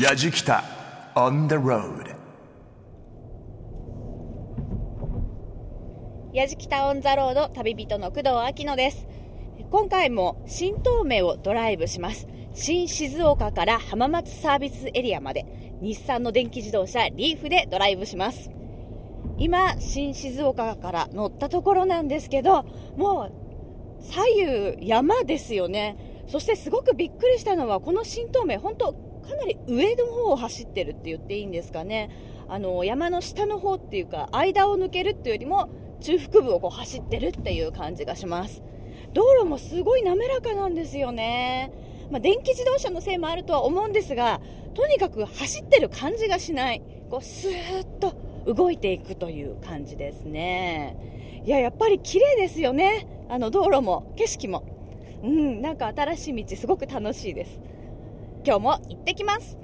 やじきた on the road. やじきたオンザロード旅人の工藤明乃です。今回も新東名をドライブします。新静岡から浜松サービスエリアまで。日産の電気自動車リーフでドライブします。今新静岡から乗ったところなんですけどもう左右山ですよね。そしてすごくびっくりしたのはこの新東名本当かなり上の方を走ってるって言っていいんですかね。あの山の下の方っていうか間を抜けるっていうよりも中腹部をこう走ってるっていう感じがします。道路もすごい滑らかなんですよね、まあ、電気自動車のせいもあるとは思うんですがとにかく走ってる感じがしない。こうスーッと動いていくという感じですね。いややっぱり綺麗ですよね。あの道路も景色も。うんなんか新しい道すごく楽しいです。今日も行ってきます。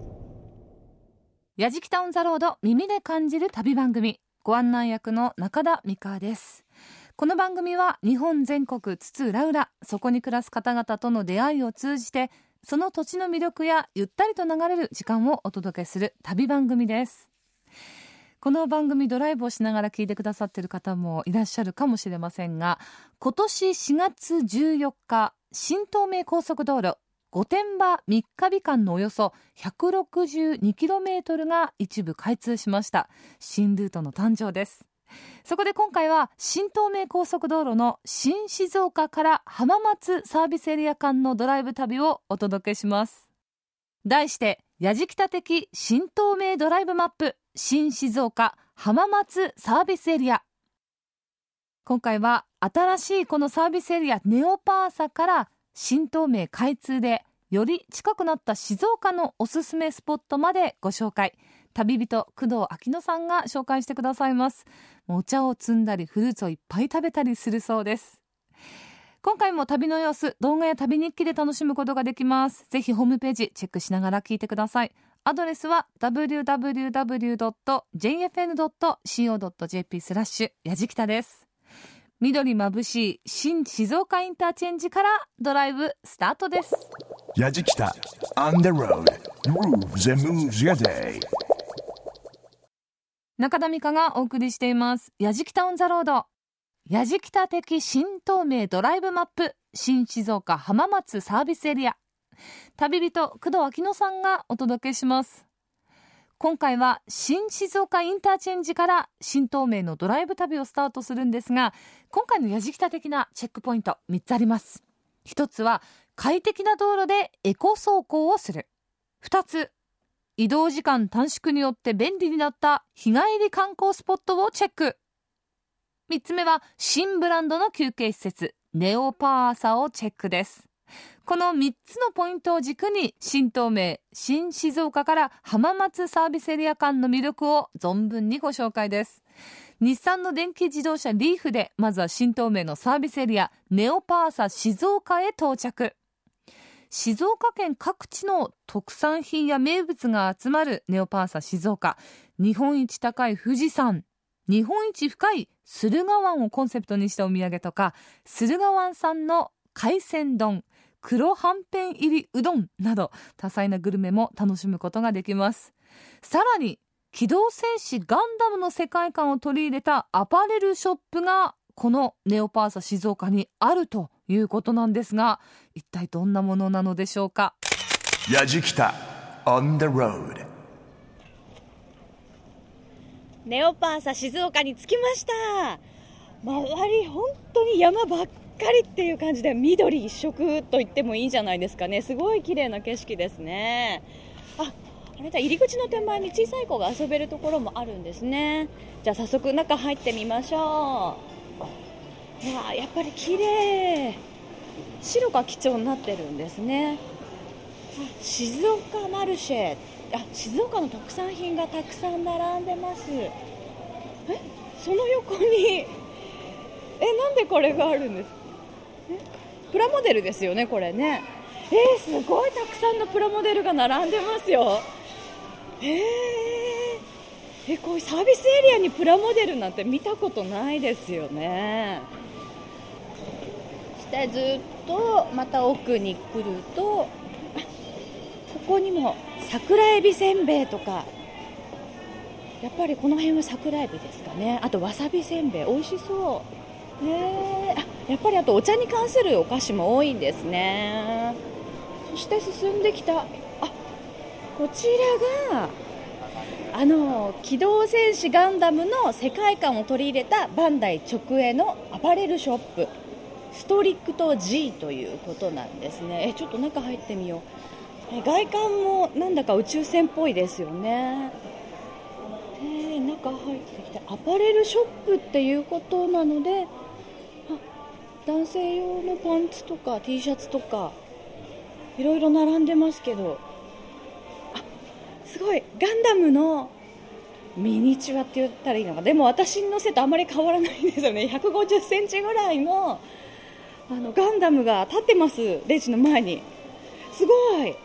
やじきたオンザロード耳で感じる旅番組。ご案内役の中田美香です。この番組は日本全国津々浦々そこに暮らす方々との出会いを通じてその土地の魅力やゆったりと流れる時間をお届けする旅番組です。この番組ドライブをしながら聞いてくださっている方もいらっしゃるかもしれませんが今年4月14日新東名高速道路御殿場三日日間のおよそ 162km が一部開通しました。新ルートの誕生です。そこで今回は新東名高速道路の新静岡から浜松サービスエリア間のドライブ旅をお届けします。題してやじきた的新東名ドライブマップ新静岡浜松サービスエリア。今回は新しいこのサービスエリアネオパーサから新東名開通でより近くなった静岡のおすすめスポットまでご紹介。旅人工藤明乃さんが紹介してくださいます。お茶を摘んだりフルーツをいっぱい食べたりするそうです。今回も旅の様子動画や旅日記で楽しむことができます？ぜひホームページチェックしながら聞いてください。アドレスは www.jfn.co.jp スラッシュやじきたです。緑まぶしい新静岡インターチェンジからドライブスタートです。やじきた。On the road. Grooves and moves your day. 中田美香がお送りしています。やじきた on the road。やじきた的新東名ドライブマップ。新静岡浜松サービスエリア。旅人工藤明乃さんがお届けします今回は新静岡インターチェンジから新東名のドライブ旅をスタートするんですが今回のやじきた的なチェックポイント3つあります。1つは快適な道路でエコ走行をする。2つ移動時間短縮によって便利になった日帰り観光スポットをチェック。3つ目は新ブランドの休憩施設ネオパーサをチェックです。この3つのポイントを軸に新東名新静岡から浜松サービスエリア間の魅力を存分にご紹介です。日産の電気自動車リーフでまずは新東名のサービスエリアネオパーサ静岡へ到着。静岡県各地の特産品や名物が集まるネオパーサ静岡。日本一高い富士山。日本一深い駿河湾をコンセプトにしたお土産とか駿河湾産の海鮮丼。黒はんぺん入りうどんなど多彩なグルメも楽しむことができます。さらに機動戦士ガンダムの世界観を取り入れたアパレルショップがこのネオパーサ静岡にあるということなんですが一体どんなものなのでしょうか？やじきた on the road. ネオパーサ静岡に着きました。周り本当に山ばっかりっていう感じで緑一色と言ってもいいんじゃないですかね。すごい綺麗な景色ですね。ああれだ入り口の手前に小さい子が遊べるところもあるんですね。じゃあ早速中入ってみましょう。いややっぱり綺麗。白が基調になってるんですね。静岡マルシェ。あ静岡の特産品がたくさん並んでます。えその横に。えなんでこれがあるんです？えプラモデルですよねこれね。えー、すごいたくさんのプラモデルが並んでますよ。えー、えこういうサービスエリアにプラモデルなんて見たことないですよね。そしてずっとまた奥に来るとここにも桜エビせんべいとか。やっぱりこの辺は桜エビですかね。あとわさびせんべい美味しそう。ねあやっぱりあとお茶に関するお菓子も多いんですね。そして進んできた。あこちらがあの機動戦士ガンダムの世界観を取り入れたバンダイ直営のアパレルショップ。ストリックト G ということなんですね。えちょっと中入ってみよう。え外観もなんだか宇宙船っぽいですよね。え、中入ってきてアパレルショップっていうことなので男性用のパンツとか T シャツとかいろいろ並んでますけどあすごいガンダムのミニチュアって言ったらいいのか。でも私の背とあまり変わらないんですよね。150センチぐらいのあのガンダムが立ってますレジの前に。すごい。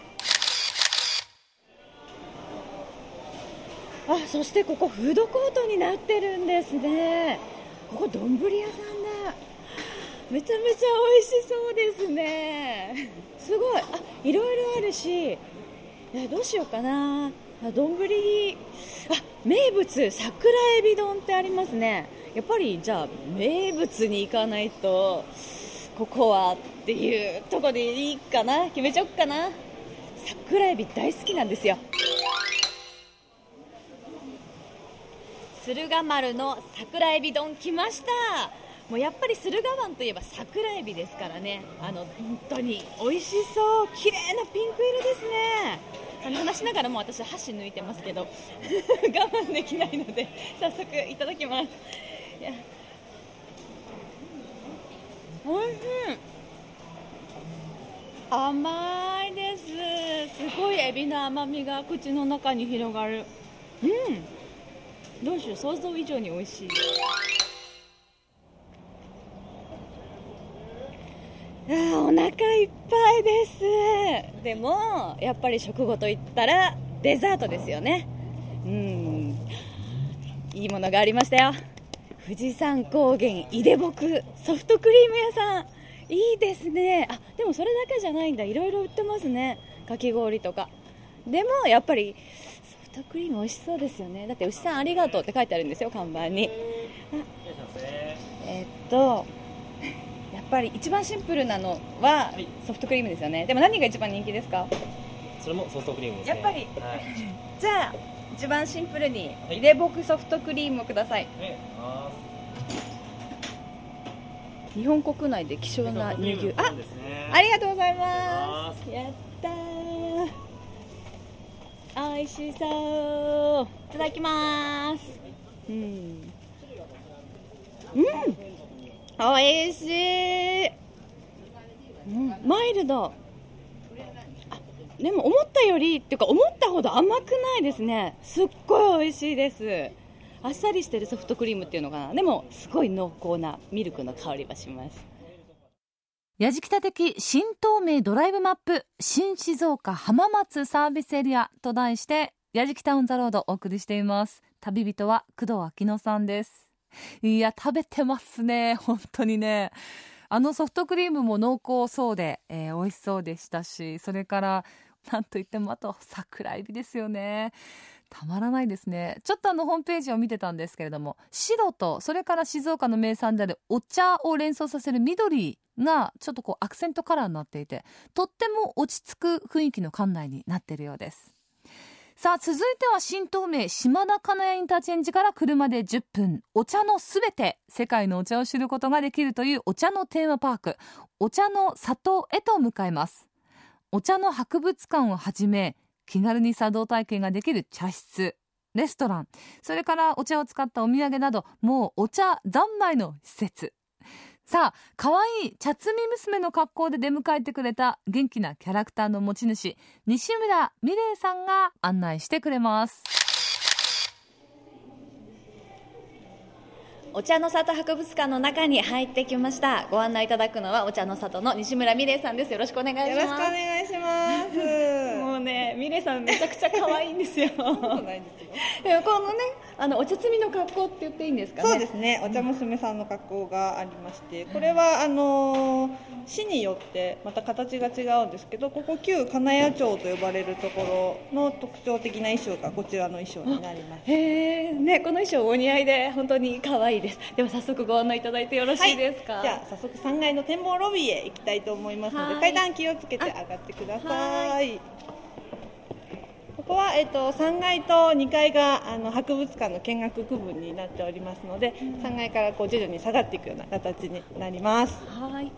あそしてここフードコートになってるんですね。ここ丼屋さんめちゃめちゃ美味しそうですね。すごい。あいろいろあるしどうしようかな。丼。あ名物桜エビ丼ってありますね。やっぱりじゃあ名物に行かないとここはっていうとこでいいかな。決めちゃおっかな。桜エビ大好きなんですよ。駿河丸の桜エビ丼来ました。もうやっぱり駿河湾といえば桜エビですからね。あの本当に美味しそう。綺麗なピンク色ですね。話しながらも私箸抜いてますけど。我慢できないので早速いただきます。おいしい。甘いです。すごいエビの甘みが口の中に広がる。うん。どうしよう。想像以上に美味しい。あお腹いっぱいです。でもやっぱり食後といったらデザートですよね。うん。いいものがありましたよ。富士山高原いでぼくソフトクリーム屋さん。いいですね。あでもそれだけじゃないんだ。いろいろ売ってますね。かき氷とか。でもやっぱりソフトクリーム美味しそうですよね。だって牛さんありがとうって書いてあるんですよ看板に。え、っとぱり一番シンプルなのはソフトクリームですよね。でも何が一番人気ですか？それもソフトクリームです、ね、やっぱり、はい、じゃあ一番シンプルに入れぼくソフトクリームをください、日本国内で希少な乳牛。あ、ね、ありがとうございます。やった美味しそう。いただきます。うん。うん美味しい、うん、マイルド。でも思ったよりっていうか思ったほど甘くないですね。すっごい美味しいです。あっさりしてるソフトクリームっていうのかな。でもすごい濃厚なミルクの香りはします。やじきた的新東名ドライブマップ。新静岡浜松サービスエリアと題してやじきタウンザロードお送りしています。旅人は工藤明乃さんです。いや食べてますね。本当にね。あのソフトクリームも濃厚そうで、えー、美味しそうでしたしそれからなんといってもあと桜エビですよね。たまらないですね。ちょっとあのホームページを見てたんですけれども白とそれから静岡の名産であるお茶を連想させる緑がちょっとこうアクセントカラーになっていてとっても落ち着く雰囲気の館内になっているようです。さあ続いては新東名島田金谷インターチェンジから車で10分。お茶のすべて世界のお茶を知ることができるというお茶のテーマパーク。お茶の里へと向かいます。お茶の博物館をはじめ気軽に茶道体験ができる茶室レストラン。それからお茶を使ったお土産などもうお茶三昧の施設。さあ可愛い茶摘み娘の格好で出迎えてくれた元気なキャラクターの持ち主西村美玲さんが案内してくれます。お茶の里博物館の中に入ってきました。ご案内いただくのはお茶の里の西村美玲さんです。よろしくお願いします。よろしくお願いします。もうね美玲さんめちゃくちゃ可愛いんですよ。このねあのお茶摘みの格好って言っていいんですかね？そうですね。お茶娘さんの格好がありまして、これはあのー市によってまた形が違うんですけど、ここ旧金谷町と呼ばれるところの特徴的な衣装がこちらの衣装になります。へえねこの衣装お似合いで本当に可愛いです。では早速ご案内いただいてよろしいですか、じゃあ早速3階の展望ロビーへ行きたいと思いますので、はい。階段気をつけて上がってください。ここは、えっと3階と2階があの博物館の見学区分になっておりますので、3階からこう徐々に下がっていくような形になります。はい。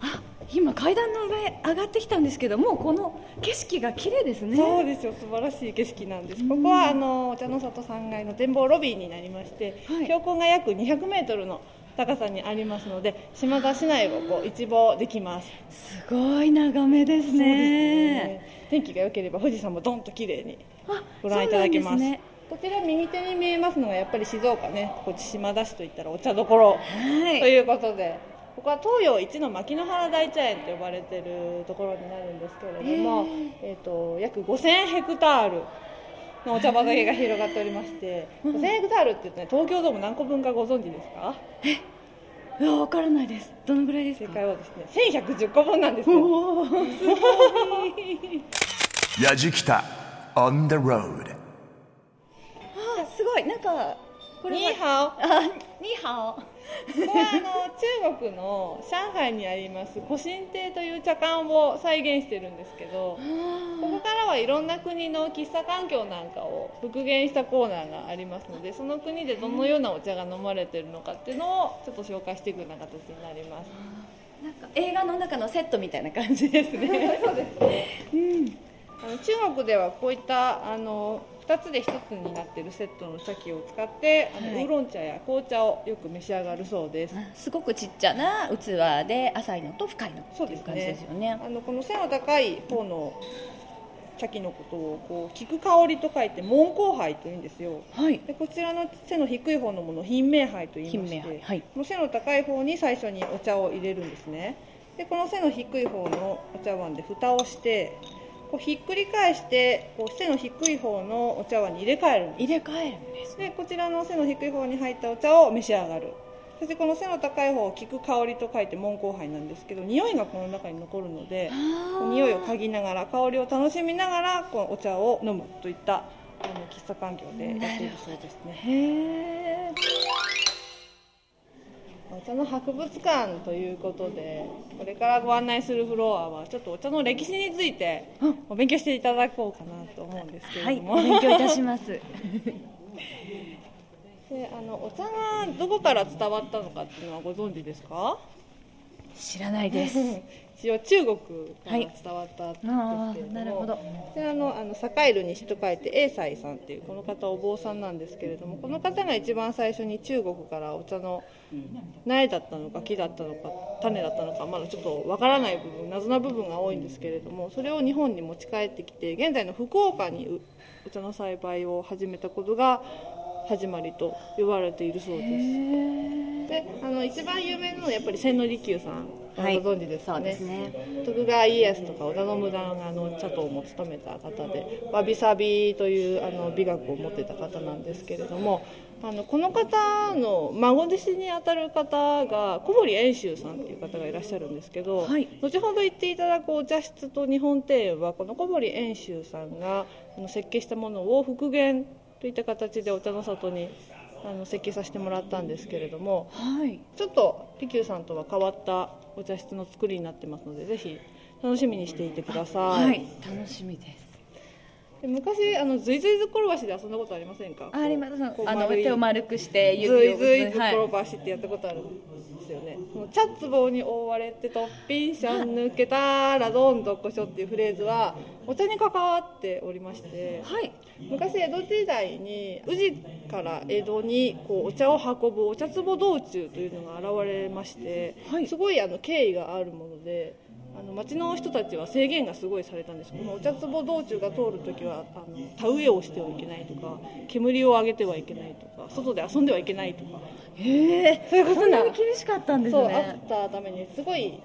あ今階段の上上がってきたんですけどもうこの景色が綺麗ですね。そうですよ。素晴らしい景色なんです、ここはあのお茶の里3階の展望ロビーになりまして、はい。標高が約200メートルの高さにありますので島田市内をこう一望できます。すごい眺めですね。天気が良ければ富士山もどんと綺麗にあご覧いただけます。こちら右手に見えますのがやっぱり静岡ねこっち島田市といったらお茶どころはい。ということでここは東洋一の牧之原大茶園と呼ばれているところになるんですけれども、えー、と約5000ヘクタールのお茶畑が広がっておりまして、5000ヘクタールって言うとね東京ドーム何個分かご存知ですか？いやわからないです。どのぐらいです正か解はですね1110個分なんですよ。やじきた on the road あすごい。なんかこれニーはハオ。あニーハオここはあの中国の上海にあります古神亭という茶館を再現してるんですけどここからはいろんな国の喫茶環境なんかを復元したコーナーがありますのでその国でどのようなお茶が飲まれてるのかっていうのをちょっと紹介していくような形になります。なんか映画の中のセットみたいな感じですね。そうです。ねあの中国ではこういったあの2つで1つになっているセットの茶器を使ってあの、はい。ウーロン茶や紅茶をよく召し上がるそうです。すごくちっちゃな器で浅いのと深いのそうですっていう感じでねすよね。あのこの背の高い方の茶器のことをこう菊香りと書いて門香杯というんですよ。はい。でこちらの背の低い方のものを品名杯と言いまして、はい。この背の高い方に最初にお茶を入れるんですね。でこの背の低い方のお茶碗で蓋をしてこうひっくり返してこう背の低い方のお茶碗に入れ替えるんです。入れ替えるんです。でこちらの背の低い方に入ったお茶を召し上がる。そしてこの背の高い方を菊香りと書いて門香杯なんですけど匂いがこの中に残るので匂いを嗅ぎながら香りを楽しみながらこのお茶を飲むといったあの喫茶環境でやっているそうですね。へえお茶の博物館ということでこれからご案内するフロアはちょっとお茶の歴史についてお勉強していただこうかなと思うんですけはいれども、お勉強いたします。であのお茶がどこから伝わったのかっていうのはご存知ですか？知らないです 一応中国から伝わったんですけれども、あーなるほど。こちらのあの栄える西と書いて栄西さんっていうこの方お坊さんなんですけれどもこの方が一番最初に中国からお茶の苗だったのか木だったのか種だったのかまだちょっとわからない部分謎な部分が多いんですけれどもそれを日本に持ち帰ってきて現在の福岡にうお茶の栽培を始めたことが始まりと言われているそうです。であの一番有名なのはやっぱり千利休さん、はいご存知ですかね。ね。徳川家康とか織田信長があの茶道も務めた方でわびさびというあの美学を持ってた方なんですけれどもあのこの方の孫弟子にあたる方が小堀遠州さんっていう方がいらっしゃるんですけど、はい。後ほど行っていただくお茶室と日本庭園はこの小堀遠州さんが設計したものを復元といった形でお茶の里にあの設計させてもらったんですけれどもはい。ちょっと利休さんとは変わったお茶室の作りになってますのでぜひ楽しみにしていてください、はい。楽しみです。で昔あのずいずいずっころばしで遊んだことありませんか？あります。あの手を丸くしてず指をいずいずっころはいばしってやったことあるんですよね、その茶壺に覆われてとっぴんしゃん抜けたらどんどっこしょっていうフレーズはお茶に関わっておりましてはい。昔江戸時代に宇治から江戸にこうお茶を運ぶお茶壺道中というのが現れまして、はい。すごいあの敬意があるものであの町の人たちは制限がすごいされたんです。このお茶壺道中が通るときはあの田植えをしてはいけないとか煙を上げてはいけないとか外で遊んではいけないとか。へえそういうことがそんなに厳しかったんですそうあねったためにすごい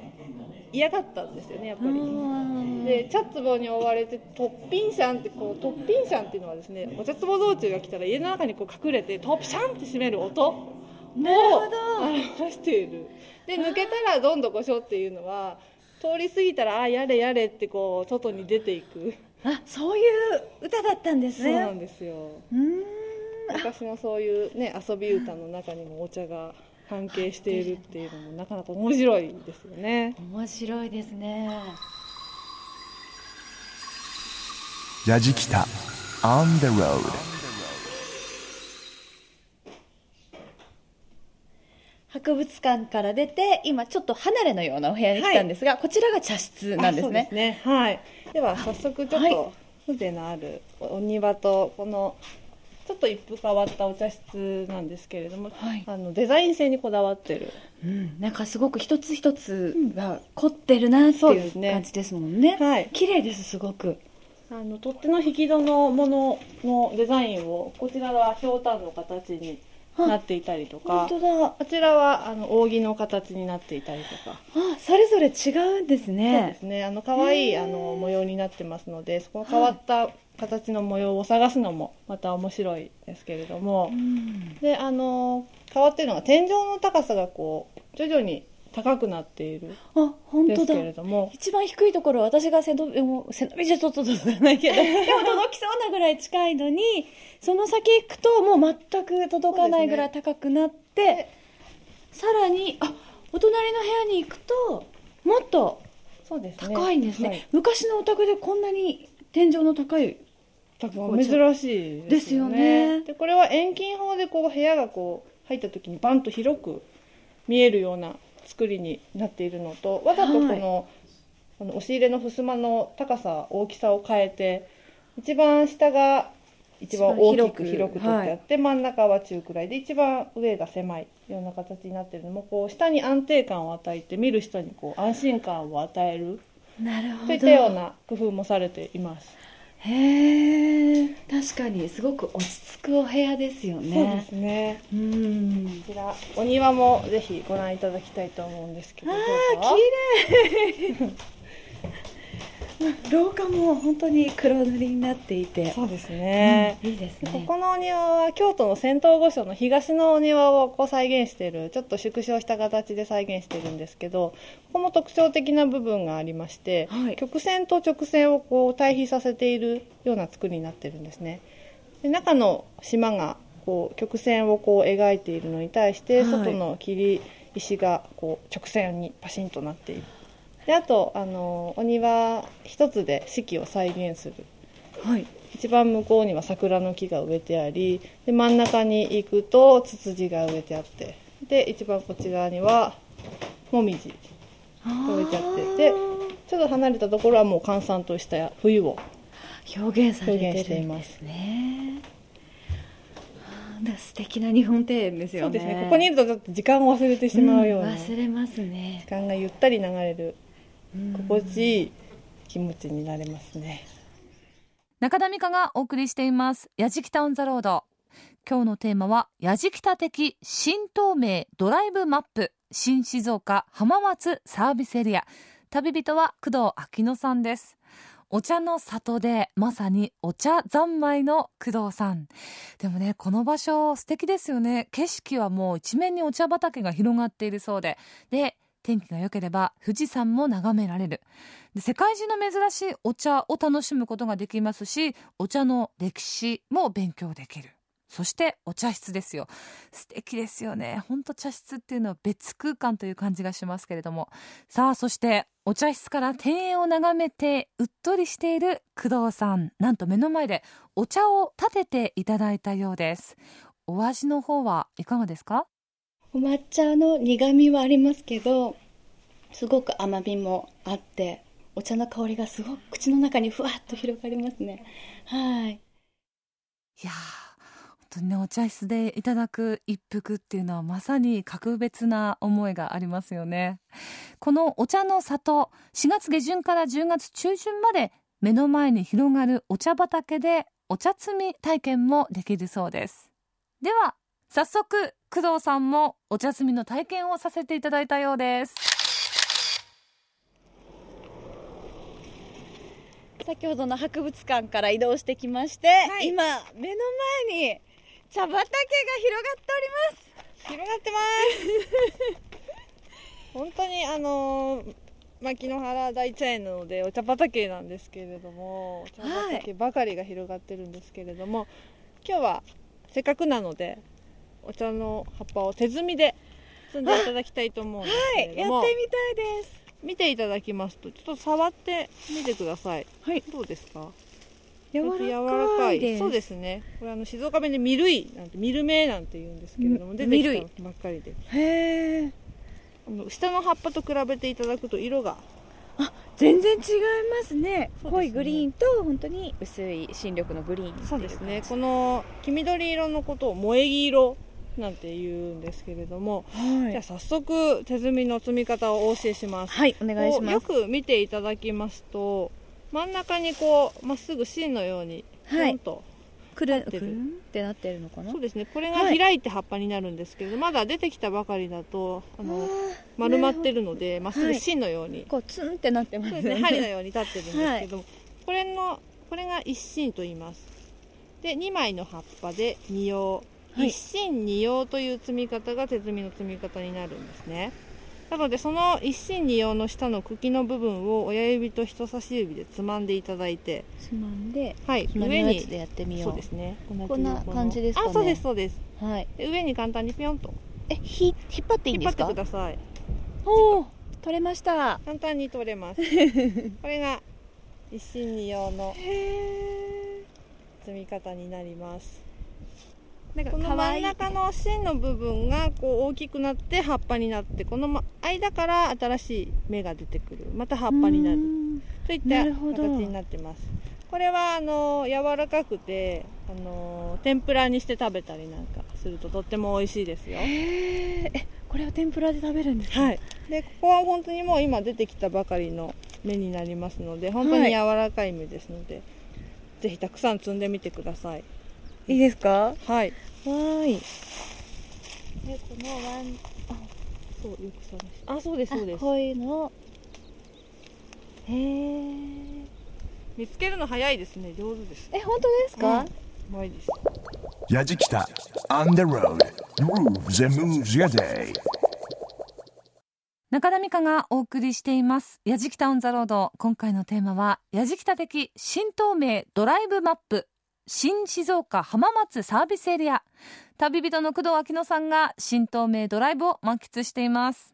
嫌がったんですよねやっぱり。うんで茶壺に覆われてトッピンシャンってこうトッピンシャンっていうのはですねお茶壺道中が来たら家の中にこう隠れてトッピシャンって閉める音をなるほど。表している。で抜けたらどんどこしょっていうのは通り過ぎたらあやれやれってこう外に出ていく。あそういう歌だったんですそうなねんですよ。うーん。昔のそういうね遊び歌の中にもお茶が関係しているっていうのもなかなか面白いですよね。面白いですね。ヤジキタ On the road 博物館から出て今ちょっと離れのようなお部屋に来たんですが、こちらが茶室なんですね。ね。はい。では早速ちょっはい。と風情のあるお庭とこのちょっと一風変わったお茶室なんですけれども、はい。あのデザイン性にこだわってる。うん、なんかすごく一つ一つが凝ってるなっていう感じですもんね。はい。綺麗ですすごく。あの取っ手の引き戸のもののデザインをこちらはひょうたんの形になっていたりとか。本当だ。こちらはあの扇の形になっていたりとか。あそれぞれ違うんですそうねですね。あの可愛いあの模様になってますのでそこの変わった形の模様を探すのもまた面白いですけれども、うん。であの変わっているのが天井の高さがこう徐々に高くなっているあ本当だ。んですけれども。一番低いところ私が背伸びも背伸びじゃちょっと届かないけど でも届きそうなぐらい近いのにその先行くともう全く届かないぐらい高くなって、さらにあお隣の部屋に行くともっとそうですね。高いんですね、はい。昔のお宅でこんなに天井の高い珍しいですよね。でこれは遠近法でこう部屋がこう入った時にバンと広く見えるような作りになっているのとわざとこの,、この押し入れの襖の高さ大きさを変えて一番下が一番大きく広く取ってあって、真ん中は中くらいで一番上が狭いような形になっているのもこう下に安定感を与えて見る人にこう安心感を与えるなるほど。といったような工夫もされています。へかにすごく落ち着くお部屋ですよね。そうですね。うん。こちらお庭もぜひご覧いただきたいと思うんですけどああぞ綺麗。廊下も本当に黒塗りになっていて、そうですね、いいですこね。このお庭は京都の仙洞御所の東のお庭をこう再現しているちょっと縮小した形で再現しているんですけどここも特徴的な部分がありまして、はい。曲線と直線をこう対比させているような作りになってるんですねで中の島がこう曲線をこう描いているのに対して、はい。外の切り石がこう直線にパシンとなっている。であとあのお庭一つで四季を再現する。はい。一番向こうには桜の木が植えてありで真ん中に行くとツツジが植えてあってで一番こっち側にはもみじが植えてあって。でちょっと離れたところはもう閑散とした冬を表現されてるんですす。ね素敵な日本庭園ですよね。そうですね。ここにいるとちょっと時間を忘れてしまうような、ん。時忘れますね間がゆったり流れるうん心地いい気持ちになれますね。中田美香がお送りしています「やじきた on the road」今日のテーマは「やじきた的新東名ドライブマップ。新静岡浜松サービスエリア」旅人は工藤明乃さんですお茶の里でまさにお茶三昧の工藤さん。でもねこの場所素敵ですよね。景色はもう一面にお茶畑が広がっているそうで。で天気が良ければ富士山も眺められる。で世界中の珍しいお茶を楽しむことができますしお茶の歴史も勉強できる。そしてお茶室ですよ。素敵ですよね。ほんと茶室っていうのは別空間という感じがしますけれども。さあそしてお茶室から庭園を眺めてうっとりしている工藤さん。なんと目の前でお茶を立てていただいたようです。お味の方はいかがですか？お抹茶の苦味はありますけどすごく甘みもあってお茶の香りがすごく口の中にふわっと広がりますね。はい。いやー当にねお茶室でいただく一服っていうのはまさに格別な思いがありますよね。このお茶の里4月下旬から10月中旬まで目の前に広がるお茶畑でお茶摘み体験もできるそうです。では早速工藤さんもお茶摘みの体験をさせていただいたようです。先ほどの博物館から移動してきまして、はい。今目の前に茶畑が広がっております。広がってます。本当にあのー牧之原大茶園なのでお茶畑なんですけれどもお茶畑ばかりが広がってるんですけれども、今日はせっかくなのでお茶の葉っぱを手摘みで摘んでいただきたいと思うんですけはいれども、やってみたいです。見ていただきますとちょっと触ってみてください。はい。どうですか？柔らかい。柔らかい。です。そうですね。これあの静岡弁でミルイなんてミルメなんて言うんですけれどもみ出てきたばっかりで。へえ下の葉っぱと比べていただくと色が。全然違いますね。ね。濃いグリーンと本当に薄い新緑のグリーンそうですね。この黄緑色のことを萌え木色なんて言うんですけれども、はい。じゃあ早速手摘みの摘み方をお教えします、はいお願いします。く見ていただきますと真ん中にこうまっすぐ芯のようにポはい。ンと、くる立ってる。ってなってるのかな？そうですね。これがはい開いて葉っぱになるんですけれど、まだ出てきたばかりだとあの丸まってるのでまっすぐ芯のように、こうツンってなってますそうですね。針のように立ってるんですけども、これのこれが一芯と言います。で2枚の葉っぱで二葉、はい。一芯二葉という摘み方が手摘みの摘み方になるんですねなのでその一芯二葉の下の茎の部分を親指と人差し指でつまんでいただいてつまんではい上に。でやってみよう。そうですね。こんな感じですかね。あそうですそうです。はい。で上に簡単にピョンと。えひ引っ張っていいん引っ張ってですかください。おお取れました。簡単に取れます。これが一芯二葉の摘み方になりますなんかこの真ん中の芯の部分がこう大きくなって葉っぱになってこのま間から新しい芽が出てくる。また葉っぱになる。といった形になってます。これはあの柔らかくてあの天ぷらにして食べたりなんかするととっても美味しいですよ。えこれは天ぷらで食べるんですか？はい。でここは本当にもう今出てきたばかりの芽になりますので本当に柔らかい芽ですので、ぜひたくさん摘んでみてくださいいいですか？わはい。ーい。でこのワンあそうよく探しあそうですそうです。あこういうの。をへえ見つけるの早いですね。上手です。え本当ですか、うまいです。Yajikita on the road. Grooves and moves your day. 中田美香がお送りしています「やじきた on the road」今回のテーマは「やじきた的新東名ドライブマップ」新静岡浜松サービスエリア。旅人の工藤明乃さんが新東名ドライブを満喫しています。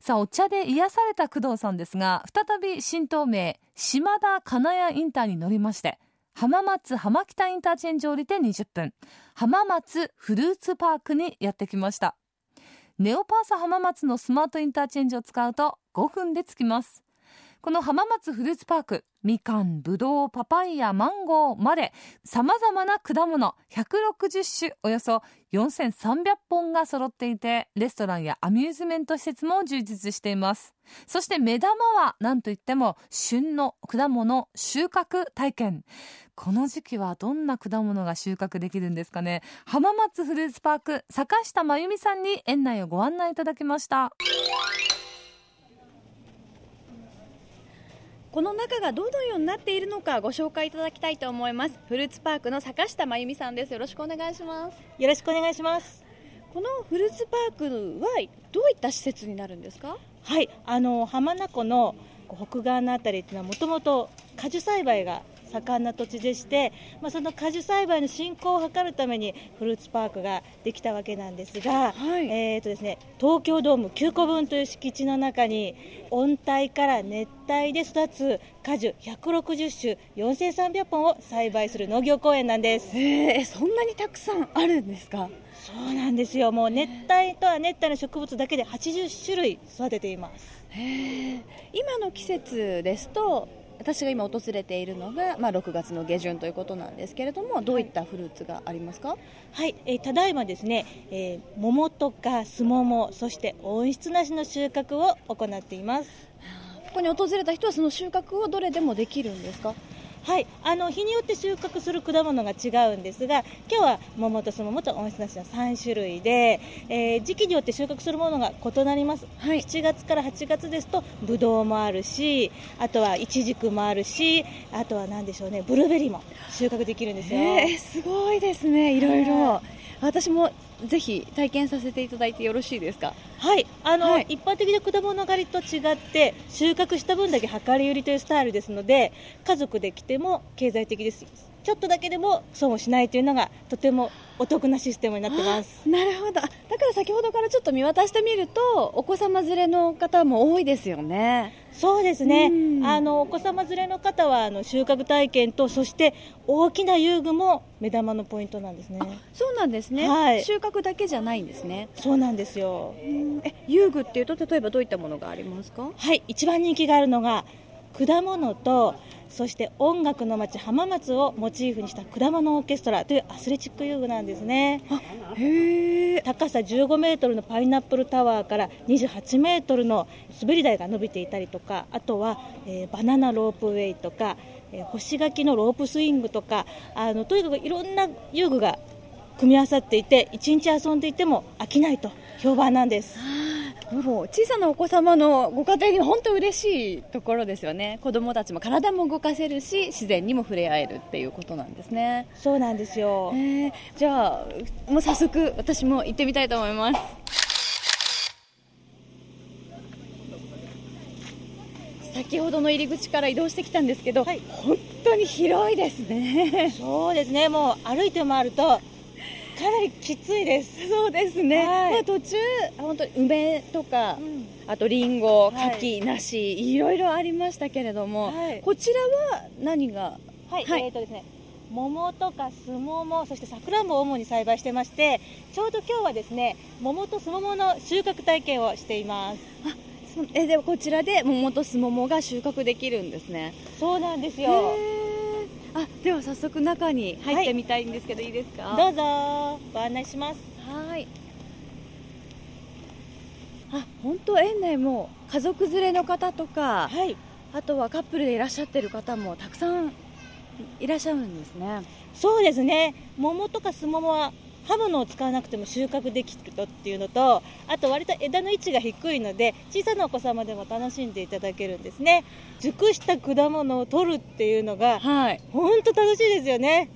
さあお茶で癒された工藤さんですが再び新東名島田金谷インターに乗りまして浜松浜北インターチェンジを降りて20分。浜松フルーツパークにやってきました。ネオパーサ浜松のスマートインターチェンジを使うと5分で着きます。この浜松フルーツパークみかんぶどうパパイヤマンゴーまでさまざまな果物160種およそ4300本が揃っていてレストランやアミューズメント施設も充実しています。そして目玉は何といっても旬の果物収穫体験。この時期はどんな果物が収穫できるんですかね。浜松フルーツパーク坂下真由美さんに園内をご案内いただきました。この中がどのようになっているのかご紹介いただきたいと思います。フルーツパークの坂下真由美さんです。よろしくお願いします。よろしくお願いします。このフルーツパークはどういった施設になるんですか？はい、あの浜名湖の北側のあたりっていうのはもともと果樹栽培が盛んな土地でして、まあ、その果樹栽培の振興を図るためにフルーツパークができたわけなんですが、はい。えーとですね、東京ドーム9個分という敷地の中に温帯から熱帯で育つ果樹160種4300本を栽培する農業公園なんです。えー、そんなにたくさんあるんですか？そうなんですよ。もう熱帯とは熱帯の植物だけで80種類育てています。今の季節ですと私が今訪れているのが、まあ、6月の下旬ということなんですけれどもどういったフルーツがありますか、はい、えーただいまですね、えー桃とかすももそして温室なしの収穫を行っています。ここに訪れた人はその収穫をどれでもできるんですか？はい、あの日によって収穫する果物が違うんですが今日は桃とすももと温室なしの3種類で、えー時期によって収穫するものが異なります、はい。7月から8月ですとぶどうもあるしあとはイチジクもあるしあとは何でしょうねブルーベリーも収穫できるんですよ、えー、すごいですねいろいろ。は私もぜひ体験させていただいてよろしいですか？はい、あの、はい。一般的な果物狩りと違って収穫した分だけ量り売りというスタイルですので家族で来ても経済的ですちょっとだけでも損をしないというのがとてもお得なシステムになってます。なるほど。あだから先ほどからちょっと見渡してみるとお子様連れの方も多いですよね。そうですね。うん。あのお子様連れの方はあの収穫体験とそして大きな遊具も目玉のポイントなんですね。そうなんですね、はい。収穫だけじゃないんですね。そうなんですよ。え遊具っていうと例えばどういったものがありますか？はい一番人気があるのが果物とそして音楽の街浜松をモチーフにした果物オーケストラというアスレチック遊具なんですね。へえ高さ15メートルのパイナップルタワーから28メートルの滑り台が伸びていたりとかあとは、えーバナナロープウェイとか、えー干し柿のロープスイングとかあのとにかくいろんな遊具が組み合わさっていて一日遊んでいても飽きないと評判なんですもう小さなお子様のご家庭に本当嬉しいところですよね。子供たちも体も動かせるし自然にも触れ合えるっていうことなんですね。そうなんですよ。えーじゃあもう早速私も行ってみたいと思います。先ほどの入り口から移動してきたんですけど、はい。本当に広いですね。そうですね。もう歩いて回るとかなりきついです。そうですね、はい。まあ、途中本当に梅とか、ん。あとリンゴ、はい。柿、梨いろいろありましたけれども、はい。こちらは何が？はい、はい。えーとですね桃とかすももそしてさくらんぼを主に栽培してましてちょうど今日はですね桃とすももの収穫体験をしています。そえではこちらで桃とすももが収穫できるんですね。そうなんですへよーあでは早速中に入ってみたいんですけど、い、いですか？どうぞ。ご案内します。はい。あ本当園内も家族連れの方とか、はい。あとはカップルでいらっしゃってる方もたくさんいらっしゃるんですね。そうですね。桃とかすももは刃物を使わなくても収穫できるとっていうのとあと割と枝の位置が低いので小さなお子様でも楽しんでいただけるんですね。熟した果物を取るっていうのがはい。本当楽しいですよね。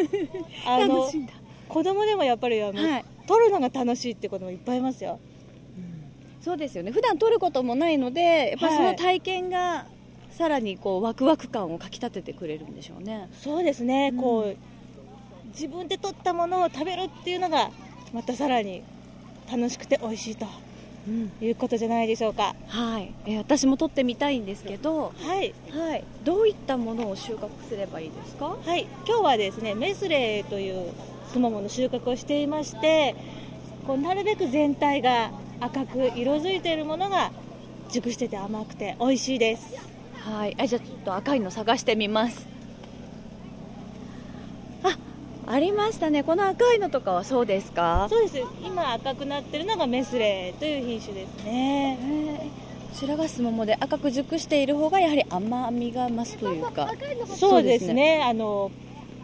あの楽しいんだ。子供でもやっぱりあの、はい。取るのが楽しいって子もいっぱいいますよ。そうですよね。普段取ることもないのでやっぱりその体験がさらにこうワクワク感をかきたててくれるんでしょうね。そうですね、うん。こう自分で取ったものを食べるっていうのがまたさらに楽しくて美味しいとうんいうことじゃないでしょうか。はい、えー私も取ってみたいんですけど、はい。はい、どういったものを収穫すればいいですか？はい、今日はですねメスレーというスモモの収穫をしていましてこうなるべく全体が赤く色づいているものが熟してて甘くて美味しいです。はい、あじゃあちょっと赤いの探してみます。あありましたね。この赤いのとかはそうですか？そうです。今赤くなってるのがメスレーという品種ですね。こちらがすももで赤く熟している方がやはり甘みが増すというか。そうですね。あの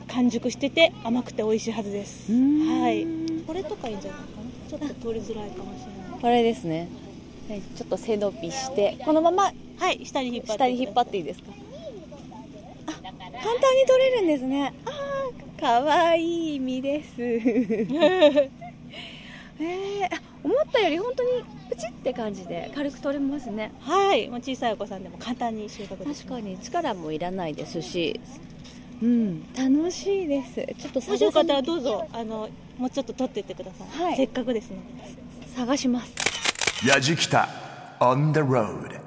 完熟してて甘くて美味しいはずです。はい。これとかいいんじゃないかな。ちょっと取りづらいかもしれない。これですね。はいちょっと背伸びして。このままはい下に引っ張って下に引っ張っていいですか？あ簡単に取れるんですね。あーかわいい実です。えー、あ思ったより本当にプチって感じで。軽く取れますね。はい。もう小さいお子さんでも簡単に収穫できます。確かに。力もいらないですし。うん。楽しいです。ちょっともしよかったら探どうぞ。あのもうちょっと取っていってください、はい。せっかくですので。探します。やじきた on the road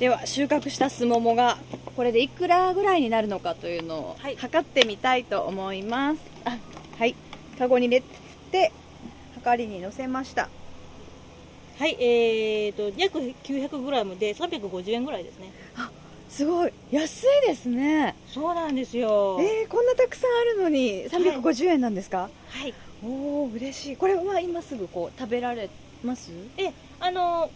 では収穫したすももがこれでいくらぐらいになるのかというのをはい。測ってみたいと思います、あはい。カゴに入れてはかりに乗せました。はい、えーと、約 900g で350円ぐらいですね。すごい。安いですね。そうなんですよ。えー、こんなたくさんあるのに350円なんですか、はい。おお嬉しい。これは今すぐこう食べられます？え、あの、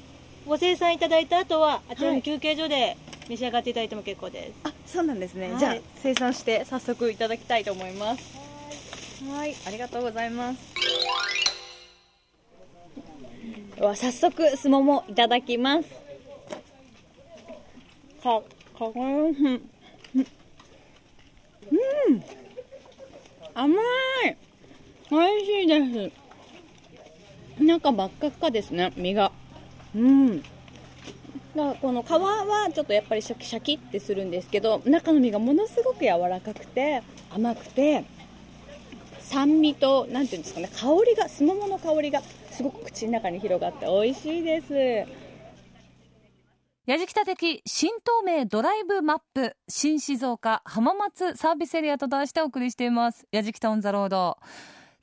ご生産いただいた後は、あちらはいの休憩所で召し上がっていただいても結構です。あそうなんですね、はい。じゃあ生産して早速いただきたいと思います。はい。ありがとうございます。では早速すももいただきます。かかうん。うん。甘い。美味しいです。中真っ赤っかですね身がうん。だからこの皮はちょっとやっぱりシャキシャキってするんですけど中の身がものすごく柔らかくて甘くて酸味となんていうんですかね香りがすももの香りがすごく口の中に広がって美味しいです。やじきた的新東名ドライブマップ新静岡浜松サービスエリアと題してお送りしています。やじきたオンザロード。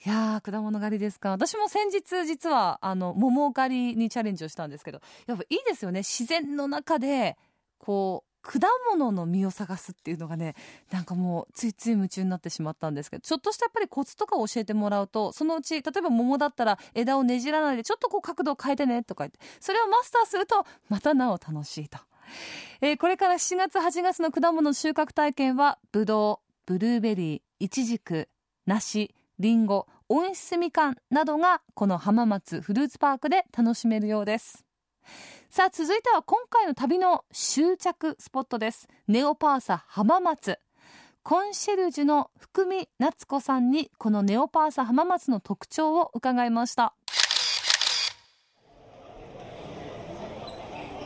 いや果物狩りですか。私も先日実はあの桃狩りにチャレンジをしたんですけどやっぱいいですよね。自然の中でこう果物の実を探すっていうのがねなんかもうついつい夢中になってしまったんですけどちょっとしたやっぱりコツとかを教えてもらうとそのうち例えば桃だったら枝をねじらないでちょっとこう角度を変えてねとか言ってそれをマスターするとまたなお楽しいと、えーこれから7月8月の果物収穫体験はぶどうブルーベリーイチジク梨りんご温室みかんなどがこの浜松フルーツパークで楽しめるようです。さあ続いては今回の旅の終着スポットです。ネオパーサ浜松。コンシェルジュの福見夏子さんにこのネオパーサ浜松の特徴を伺いました。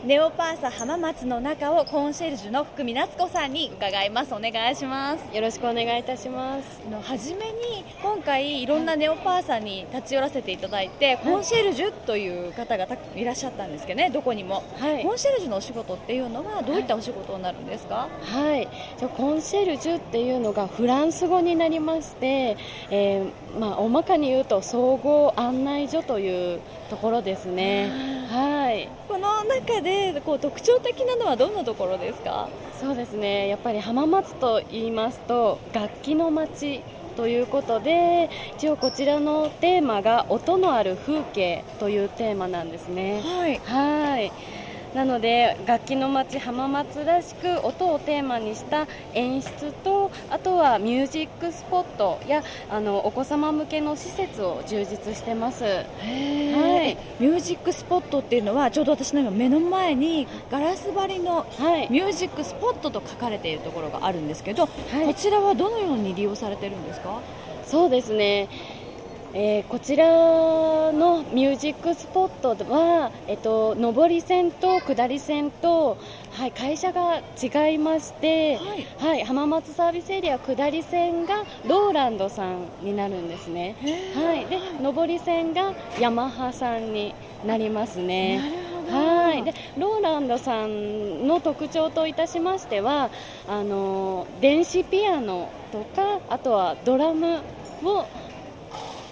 ネオパーサ浜松の中をコンシェルジュの福見夏子さんに伺います。お願いします。よろしくお願いいたします。あの初めに今回いろんなネオパーサに立ち寄らせていただいて、コンシェルジュという方がたいらっしゃったんですけどねどこにも、はい。コンシェルジュのお仕事っていうのはどういったお仕事になるんですか、はい、じゃあコンシェルジュっていうのがフランス語になりまして、えーまあ、大まかに言うと総合案内所というところですね。はい、この中でこう特徴的なのはどんなところですか？そうですね。やっぱり浜松と言いますと楽器の街ということで、一応こちらのテーマが音のある風景というテーマなんですね。はいはい。なので楽器の街浜松らしく音をテーマにした演出とあとはミュージックスポットやあのお子様向けの施設を充実してます。はいミュージックスポットっていうのはちょうど私の今目の前にガラス張りのはい。ミュージックスポットと書かれているところがあるんですけど、はいこちらはどのように利用されてるんですか？そうですね。えーこちらのミュージックスポットは、えっと、上り線と下り線と、はい、会社が違いまして、はい。はい、浜松サービスエリア下り線がローランドさんになるんですね。はい、で上り線がヤマハさんになりますね。はい、でローランドさんの特徴といたしましてはあの電子ピアノとかあとはドラムを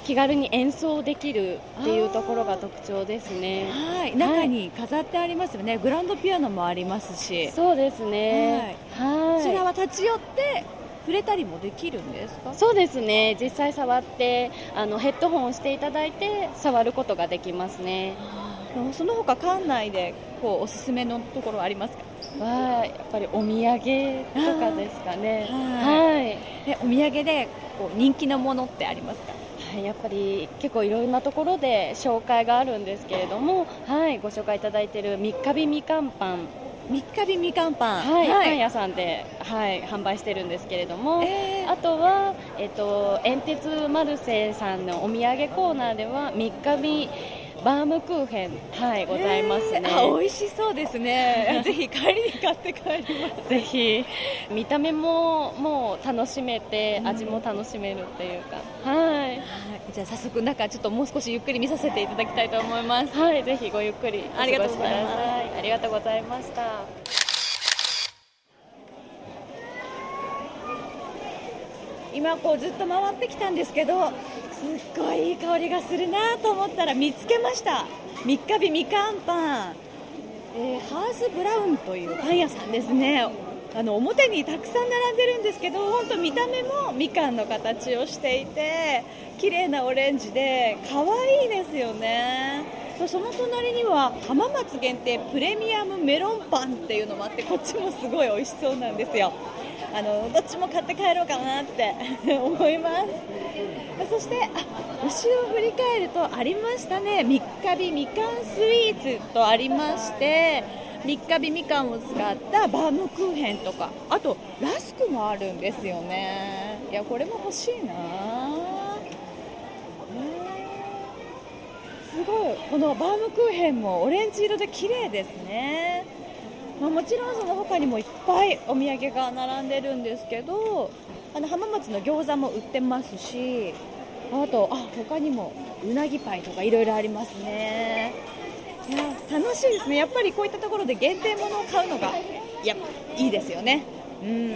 気軽に演奏できるっていうところが特徴ですね。はい中に飾ってありますよね、グランドピアノもありますしそうですね。はい。こちらは立ち寄って触れたりもできるんですか？そうですね。実際触ってあのヘッドホンをしていただいて触ることができますね。その他館内でこうおすすめのところはありますか？はやっぱりお土産とかですかね。あはい。えお土産でこう人気のものってありますか？はい、やっぱり結構いろんなところで紹介があるんですけれども、はい、ご紹介いただいている三日日みかんパン、三日日みかんパン。はい、パン屋さんで、はい、販売してるんですけれども、えー。あとは、えっと、煙鉄マルセさんのお土産コーナーでは三日日バームクーヘン、はい、ございますね。えー。あ美味しそうですね。ぜひ帰りに買って帰ります。ぜひ見た目ももう楽しめて、味も楽しめるっていうか、はい、じゃあ早速中ちょっともう少しゆっくり見させていただきたいと思います。はい、ぜひごゆっくりお過ありがごしくだとうございますさい。ありがとうございました。今こうずっと回ってきたんですけどすっごいいい香りがするなと思ったら見つけました。三日日みかんパン、えー、ハースブラウンというパン屋さんですね。あの表にたくさん並んでるんですけど本当見た目もみかんの形をしていて綺麗なオレンジで可愛いですよね。その隣には浜松限定プレミアムメロンパンっていうのもあってこっちもすごい美味しそうなんですよ。あのどっちも買って帰ろうかなって 思います。そしてあ後ろを振り返るとありましたね。三日日みかんスイーツとありまして三日日みかんを使ったバームクーヘンとか。あとラスクもあるんですよね。いやこれも欲しいな。すごい。このバームクーヘンもオレンジ色で綺麗ですね、まあ、もちろんその他にもいっぱいお土産が並んでるんですけどあの浜松の餃子も売ってますしあとあ他にもうなぎパイとかいろいろありますね。いや楽しいですね。やっぱりこういったところで限定ものを買うのがいやいいですよね。うん。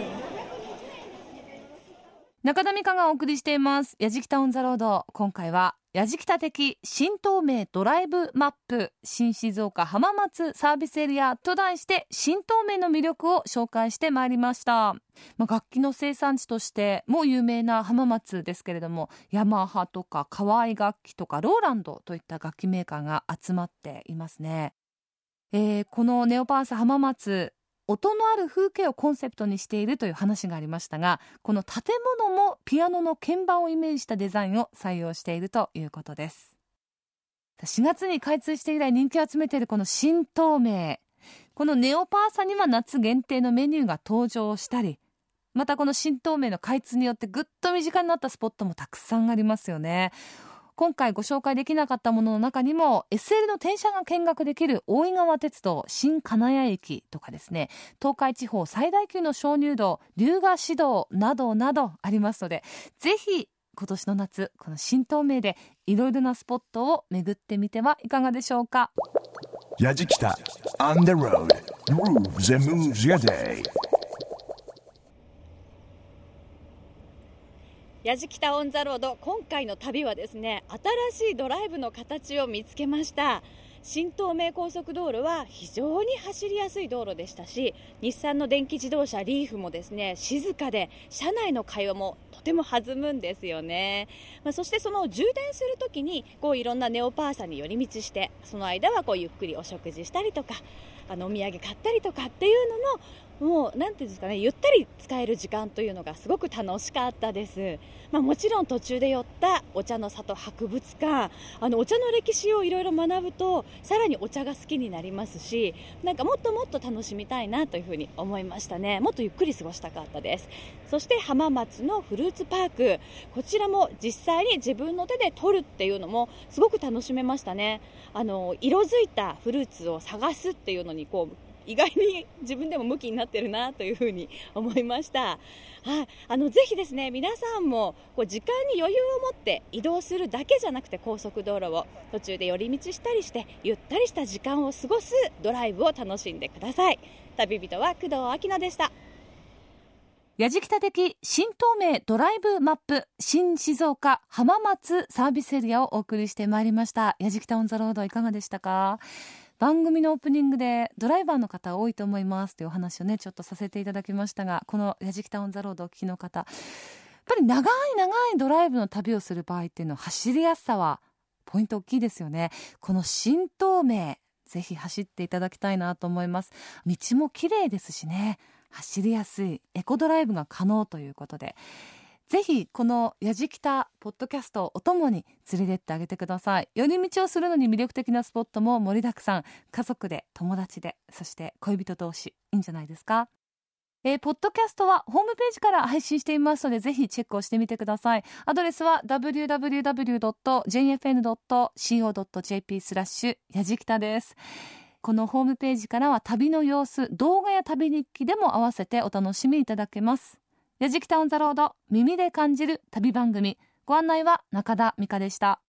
中田美香がお送りしています「やじきた on the road」今回はやじきた的新東名ドライブマップ新静岡浜松サービスエリアと題して新東名の魅力を紹介してまいりました、まあ、楽器の生産地としても有名な浜松ですけれどもヤマハとか河合楽器とかローランドといった楽器メーカーが集まっていますね。えー、このネオパース浜松音のある風景をコンセプトにしているという話がありましたがこの建物もピアノの鍵盤をイメージしたデザインを採用しているということです。4月に開通して以来人気を集めているこの新東名このネオパーサには夏限定のメニューが登場したりまたこの新東名の開通によってぐっと身近になったスポットもたくさんありますよね。今回ご紹介できなかったものの中にも SL の転車が見学できる大井川鉄道新金谷駅とかですね東海地方最大級の鍾乳洞龍河市道などなどありますのでぜひ今年の夏この新東名でいろいろなスポットを巡ってみてはいかがでしょうか。やじきた。On the road. Moves and moves your day. やじきたオンザロード今回の旅はですね新しいドライブの形を見つけました。新東名高速道路は非常に走りやすい道路でしたし日産の電気自動車リーフもですね静かで車内の会話もとても弾むんですよね、まあ、そしてその充電するときにこういろんなネオパーさんに寄り道してその間はこうゆっくりお食事したりとかあのお土産買ったりとかっていうのももう、なていうんですかね、ゆったり使える時間というのがすごく楽しかったです。まあ、もちろん途中で寄ったお茶の里博物館、あのお茶の歴史をいろいろ学ぶと、さらにお茶が好きになりますし、なんかもっともっと楽しみたいなというふうに思いましたね。もっとゆっくり過ごしたかったです。そして浜松のフルーツパーク、こちらも実際に自分の手で取るっていうのもすごく楽しめましたね。あの色づいたフルーツを探すっていうのにこう意外に自分でも向きになってるなというふうに思いました。はい、あのぜひですね皆さんもこう時間に余裕を持って移動するだけじゃなくて高速道路を途中で寄り道したりしてゆったりした時間を過ごすドライブを楽しんでください。旅人は工藤明菜でした。やじきた的新東名ドライブマップ新静岡浜松サービスエリアをお送りしてまいりました。やじきたオンザロードいかがでしたか？番組のオープニングでドライバーの方多いと思いますというお話をねちょっとさせていただきましたがこの「やじきたオン・ザ・ロード」お聞きの方やっぱり長い長いドライブの旅をする場合っていうのは走りやすさはポイント大きいですよね。この新東名ぜひ走っていただきたいなと思います。道も綺麗ですしね走りやすいエコドライブが可能ということでぜひこのやじきたポッドキャストをお供に連れてってあげてください。寄り道をするのに魅力的なスポットも盛りだくさん。家族で友達でそして恋人同士いいんじゃないですか？えー、ポッドキャストはホームページから配信していますのでぜひチェックをしてみてください。アドレスは www.jfn.co.jp スラッシュやじきたです。このホームページからは旅の様子動画や旅日記でも合わせてお楽しみいただけます。やじきたオンザロード耳で感じる旅番組。ご案内は中田美香でした。